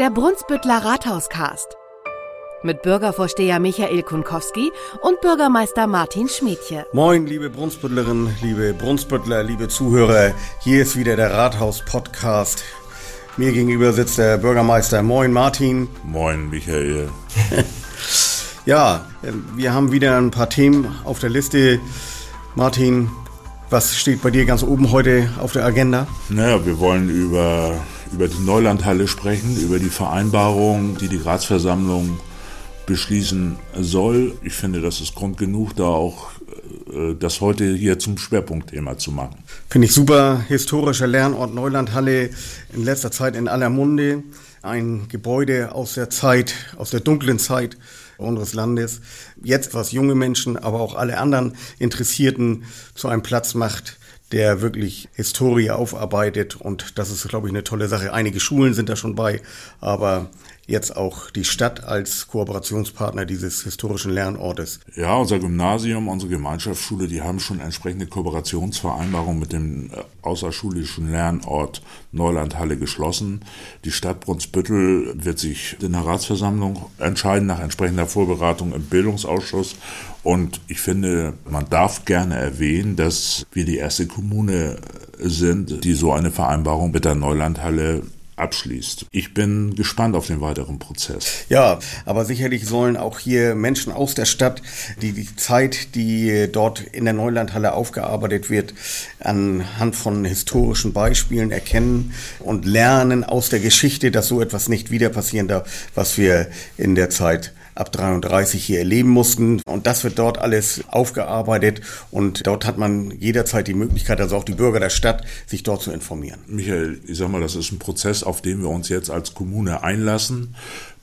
Der Brunsbüttler Rathauscast. Mit Bürgervorsteher Michael Kunkowski und Bürgermeister Martin Schmidtje. Moin, liebe Brunsbüttlerinnen, liebe Brunsbüttler, liebe Zuhörer. Hier ist wieder der Rathaus-Podcast. Mir gegenüber sitzt der Bürgermeister. Moin, Martin. Moin, Michael. ja, wir haben wieder ein paar Themen auf der Liste. Martin, was steht bei dir ganz oben heute auf der Agenda? Naja, wir wollen über über die Neulandhalle sprechen, über die Vereinbarung, die die Ratsversammlung beschließen soll. Ich finde, das ist Grund genug, da auch äh, das heute hier zum Schwerpunktthema zu machen. Finde ich super. Historischer Lernort Neulandhalle in letzter Zeit in aller Munde. Ein Gebäude aus der Zeit, aus der dunklen Zeit unseres Landes. Jetzt, was junge Menschen, aber auch alle anderen Interessierten zu einem Platz macht, der wirklich Historie aufarbeitet und das ist, glaube ich, eine tolle Sache. Einige Schulen sind da schon bei, aber jetzt auch die Stadt als Kooperationspartner dieses historischen Lernortes. Ja, unser Gymnasium, unsere Gemeinschaftsschule, die haben schon entsprechende Kooperationsvereinbarungen mit dem äh, außerschulischen Lernort Neulandhalle geschlossen. Die Stadt Brunsbüttel wird sich in der Ratsversammlung entscheiden nach entsprechender Vorberatung im Bildungsausschuss. Und ich finde, man darf gerne erwähnen, dass wir die erste Kommune sind, die so eine Vereinbarung mit der Neulandhalle abschließt. Ich bin gespannt auf den weiteren Prozess. Ja, aber sicherlich sollen auch hier Menschen aus der Stadt, die die Zeit, die dort in der Neulandhalle aufgearbeitet wird, anhand von historischen Beispielen erkennen und lernen aus der Geschichte, dass so etwas nicht wieder passieren darf, was wir in der Zeit ab 33 hier erleben mussten. Und das wird dort alles aufgearbeitet und dort hat man jederzeit die Möglichkeit, also auch die Bürger der Stadt, sich dort zu informieren. Michael, ich sag mal, das ist ein Prozess, auf den wir uns jetzt als Kommune einlassen,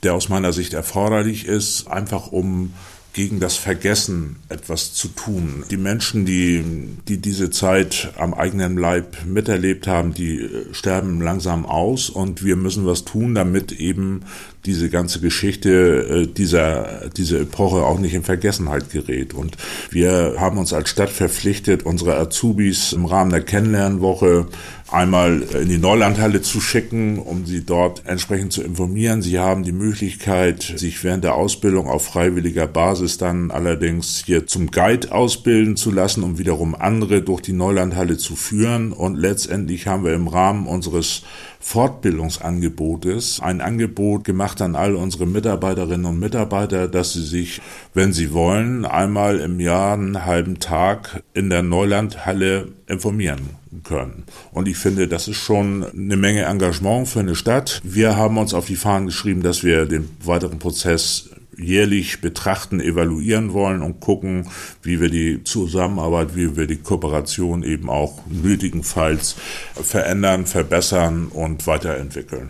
der aus meiner Sicht erforderlich ist, einfach um gegen das Vergessen etwas zu tun. Die Menschen, die, die diese Zeit am eigenen Leib miterlebt haben, die äh, sterben langsam aus und wir müssen was tun, damit eben diese ganze Geschichte äh, dieser, dieser Epoche auch nicht in Vergessenheit gerät. Und wir haben uns als Stadt verpflichtet, unsere Azubis im Rahmen der Kennenlernwoche einmal in die Neulandhalle zu schicken, um sie dort entsprechend zu informieren. Sie haben die Möglichkeit, sich während der Ausbildung auf freiwilliger Basis dann allerdings hier zum Guide ausbilden zu lassen, um wiederum andere durch die Neulandhalle zu führen. Und letztendlich haben wir im Rahmen unseres Fortbildungsangebotes ein Angebot gemacht an all unsere Mitarbeiterinnen und Mitarbeiter, dass sie sich, wenn sie wollen, einmal im Jahr einen halben Tag in der Neulandhalle informieren können. Und ich finde, das ist schon eine Menge Engagement für eine Stadt. Wir haben uns auf die Fahnen geschrieben, dass wir den weiteren Prozess jährlich betrachten, evaluieren wollen und gucken, wie wir die Zusammenarbeit, wie wir die Kooperation eben auch nötigenfalls verändern, verbessern und weiterentwickeln.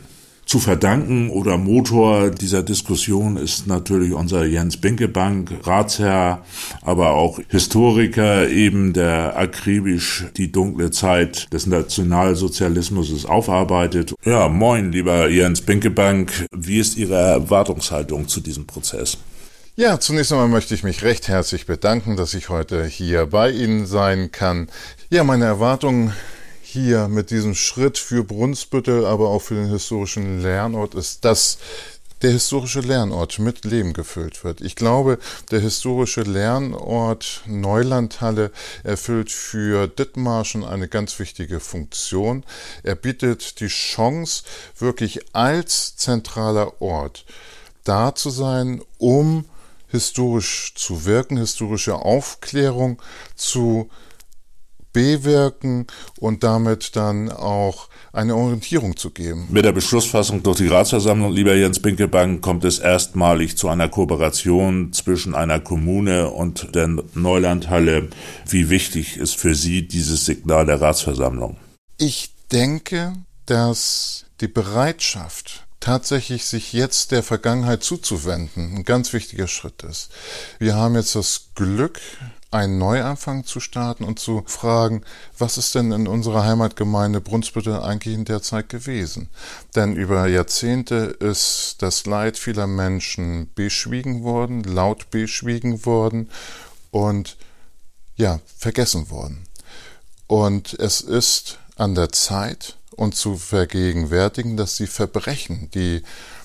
Zu verdanken oder Motor dieser Diskussion ist natürlich unser Jens Binkebank, Ratsherr, aber auch Historiker eben, der akribisch die dunkle Zeit des Nationalsozialismus aufarbeitet. Ja, moin, lieber Jens Binkebank. Wie ist Ihre Erwartungshaltung zu diesem Prozess? Ja, zunächst einmal möchte ich mich recht herzlich bedanken, dass ich heute hier bei Ihnen sein kann. Ja, meine Erwartungen hier mit diesem Schritt für Brunsbüttel, aber auch für den historischen Lernort ist, dass der historische Lernort mit Leben gefüllt wird. Ich glaube, der historische Lernort Neulandhalle erfüllt für Dithmarschen eine ganz wichtige Funktion. Er bietet die Chance, wirklich als zentraler Ort da zu sein, um historisch zu wirken, historische Aufklärung zu bewirken und damit dann auch eine Orientierung zu geben. Mit der Beschlussfassung durch die Ratsversammlung, lieber Jens Binkelbank, kommt es erstmalig zu einer Kooperation zwischen einer Kommune und der Neulandhalle. Wie wichtig ist für Sie dieses Signal der Ratsversammlung? Ich denke, dass die Bereitschaft, tatsächlich sich jetzt der Vergangenheit zuzuwenden, ein ganz wichtiger Schritt ist. Wir haben jetzt das Glück, einen Neuanfang zu starten und zu fragen, was ist denn in unserer Heimatgemeinde Brunsbüttel eigentlich in der Zeit gewesen? Denn über Jahrzehnte ist das Leid vieler Menschen beschwiegen worden, laut beschwiegen worden und ja, vergessen worden. Und es ist an der Zeit, und zu vergegenwärtigen, dass die Verbrechen, die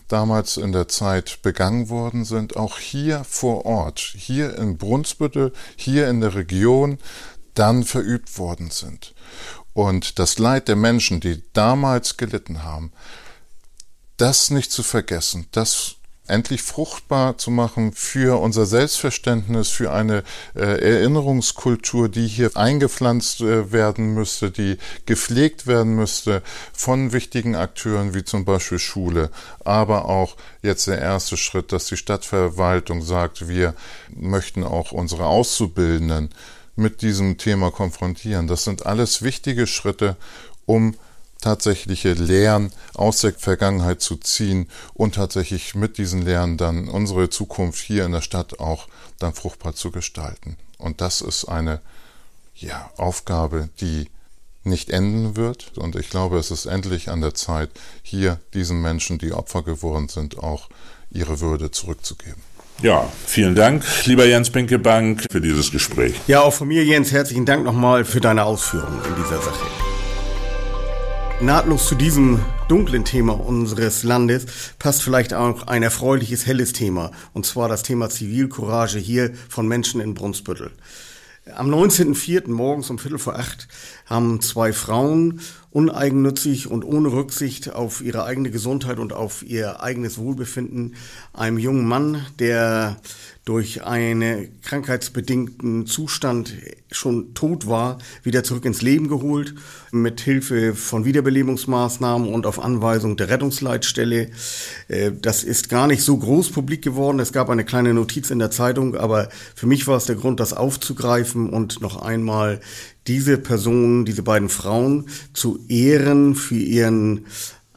damals in der Zeit begangen worden sind, auch hier vor Ort, hier in Brunsbüttel, hier in der Region, dann verübt worden sind. Und das Leid der Menschen, die damals gelitten haben, das nicht zu vergessen, das endlich fruchtbar zu machen für unser Selbstverständnis, für eine äh, Erinnerungskultur, die hier eingepflanzt äh, werden müsste, die gepflegt werden müsste von wichtigen Akteuren wie zum Beispiel Schule, aber auch jetzt der erste Schritt, dass die Stadtverwaltung sagt, wir möchten auch unsere Auszubildenden mit diesem Thema konfrontieren. Das sind alles wichtige Schritte, um tatsächliche Lehren aus der Vergangenheit zu ziehen und tatsächlich mit diesen Lehren dann unsere Zukunft hier in der Stadt auch dann fruchtbar zu gestalten. Und das ist eine ja, Aufgabe, die nicht enden wird. Und ich glaube, es ist endlich an der Zeit, hier diesen Menschen, die Opfer geworden sind, auch ihre Würde zurückzugeben. Ja, vielen Dank, lieber Jens Binkebank, für dieses Gespräch. Ja, auch von mir, Jens, herzlichen Dank nochmal für deine Ausführungen in dieser Sache. Nahtlos zu diesem dunklen Thema unseres Landes passt vielleicht auch ein erfreuliches, helles Thema, und zwar das Thema Zivilcourage hier von Menschen in Brunsbüttel. Am 19.04. morgens um Viertel vor acht haben zwei Frauen uneigennützig und ohne Rücksicht auf ihre eigene Gesundheit und auf ihr eigenes Wohlbefinden einem jungen Mann, der durch einen krankheitsbedingten Zustand schon tot war, wieder zurück ins Leben geholt, mit Hilfe von Wiederbelebungsmaßnahmen und auf Anweisung der Rettungsleitstelle. Äh, das ist gar nicht so groß publik geworden. Es gab eine kleine Notiz in der Zeitung, aber für mich war es der Grund, das aufzugreifen und noch einmal diese Personen, diese beiden Frauen zu ehren für ihren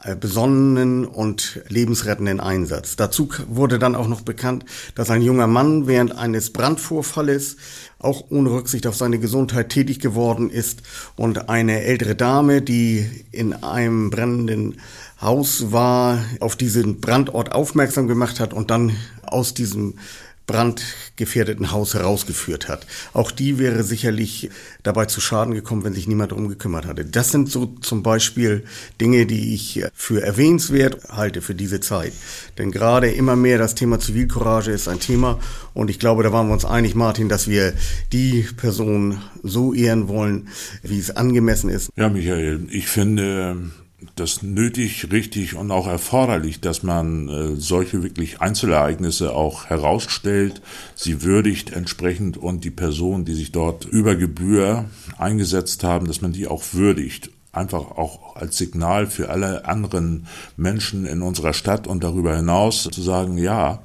äh, besonnenen und lebensrettenden Einsatz. Dazu wurde dann auch noch bekannt, dass ein junger Mann während eines Brandvorfalles auch ohne Rücksicht auf seine Gesundheit tätig geworden ist und eine ältere Dame, die in einem brennenden Haus war, auf diesen Brandort aufmerksam gemacht hat und dann aus diesem brandgefährdeten Haus herausgeführt hat. Auch die wäre sicherlich dabei zu Schaden gekommen, wenn sich niemand darum gekümmert hatte. Das sind so zum Beispiel Dinge, die ich für erwähnenswert halte für diese Zeit. Denn gerade immer mehr das Thema Zivilcourage ist ein Thema und ich glaube, da waren wir uns einig, Martin, dass wir die Person so ehren wollen, wie es angemessen ist. Ja, Michael, ich finde, das nötig, richtig und auch erforderlich, dass man äh, solche wirklich Einzelereignisse auch herausstellt, sie würdigt entsprechend und die Personen, die sich dort über Gebühr eingesetzt haben, dass man die auch würdigt. Einfach auch als Signal für alle anderen Menschen in unserer Stadt und darüber hinaus zu sagen, ja,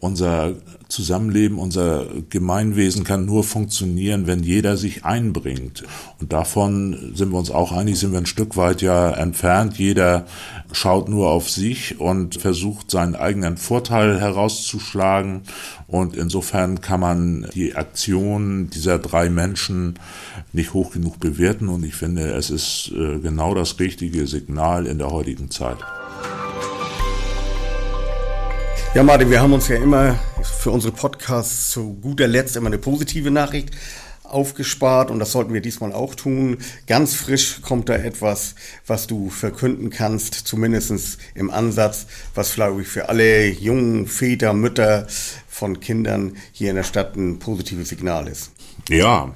unser Zusammenleben, unser Gemeinwesen kann nur funktionieren, wenn jeder sich einbringt. Und davon sind wir uns auch einig, sind wir ein Stück weit ja entfernt. Jeder schaut nur auf sich und versucht seinen eigenen Vorteil herauszuschlagen. Und insofern kann man die Aktion dieser drei Menschen nicht hoch genug bewerten. Und ich finde, es ist äh, genau das richtige Signal in der heutigen Zeit. Ja, Martin, wir haben uns ja immer für unsere Podcasts zu guter Letzt immer eine positive Nachricht aufgespart und das sollten wir diesmal auch tun. Ganz frisch kommt da etwas, was du verkünden kannst, zumindest im Ansatz, was glaube ich für alle jungen Väter, Mütter von Kindern hier in der Stadt ein positives Signal ist. Ja,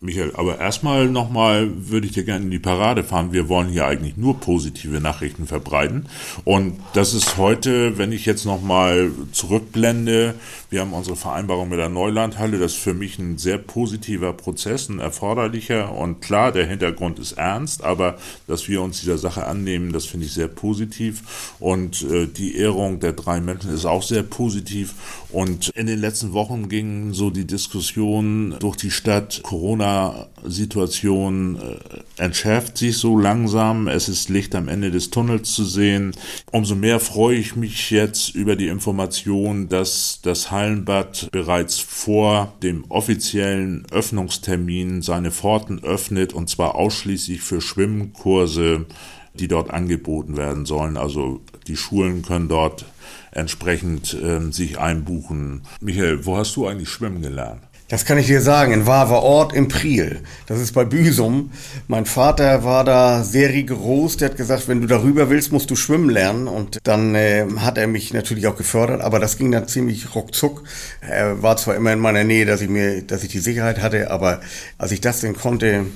Michael, aber erstmal nochmal würde ich dir gerne in die Parade fahren. Wir wollen hier eigentlich nur positive Nachrichten verbreiten. Und das ist heute, wenn ich jetzt nochmal zurückblende, wir haben unsere Vereinbarung mit der Neulandhalle. Das ist für mich ein sehr positiver Prozess, ein erforderlicher. Und klar, der Hintergrund ist ernst, aber dass wir uns dieser Sache annehmen, das finde ich sehr positiv. Und äh, die Ehrung der drei Menschen ist auch sehr positiv. Und in den letzten Wochen ging so die Diskussion durch die Stadt Corona Corona-Situation äh, entschärft sich so langsam. Es ist Licht am Ende des Tunnels zu sehen. Umso mehr freue ich mich jetzt über die Information, dass das Hallenbad bereits vor dem offiziellen Öffnungstermin seine Pforten öffnet und zwar ausschließlich für Schwimmkurse, die dort angeboten werden sollen. Also die Schulen können dort entsprechend äh, sich einbuchen. Michael, wo hast du eigentlich schwimmen gelernt? Das kann ich dir sagen, in Waver Ort im Priel. Das ist bei Büsum. Mein Vater war da sehr rigoros. Der hat gesagt, wenn du darüber willst, musst du schwimmen lernen. Und dann äh, hat er mich natürlich auch gefördert, aber das ging dann ziemlich ruckzuck. Er war zwar immer in meiner Nähe, dass ich mir, dass ich die Sicherheit hatte, aber als ich das denn konnte,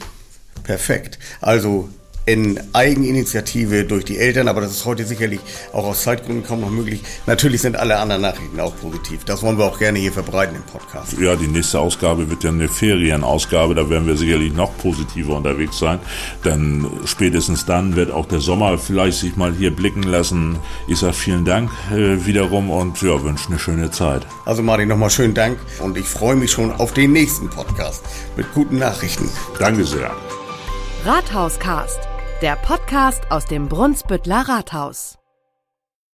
perfekt. Also in Eigeninitiative durch die Eltern, aber das ist heute sicherlich auch aus Zeitgründen kaum noch möglich. Natürlich sind alle anderen Nachrichten auch positiv. Das wollen wir auch gerne hier verbreiten im Podcast. Ja, die nächste Ausgabe wird ja eine Ferienausgabe, da werden wir sicherlich noch positiver unterwegs sein, denn spätestens dann wird auch der Sommer vielleicht sich mal hier blicken lassen. Ich sage vielen Dank äh, wiederum und ja, wünsche eine schöne Zeit. Also Martin, nochmal schönen Dank und ich freue mich schon auf den nächsten Podcast mit guten Nachrichten. Danke sehr. Rathauscast der Podcast aus dem Brunsbüttler Rathaus.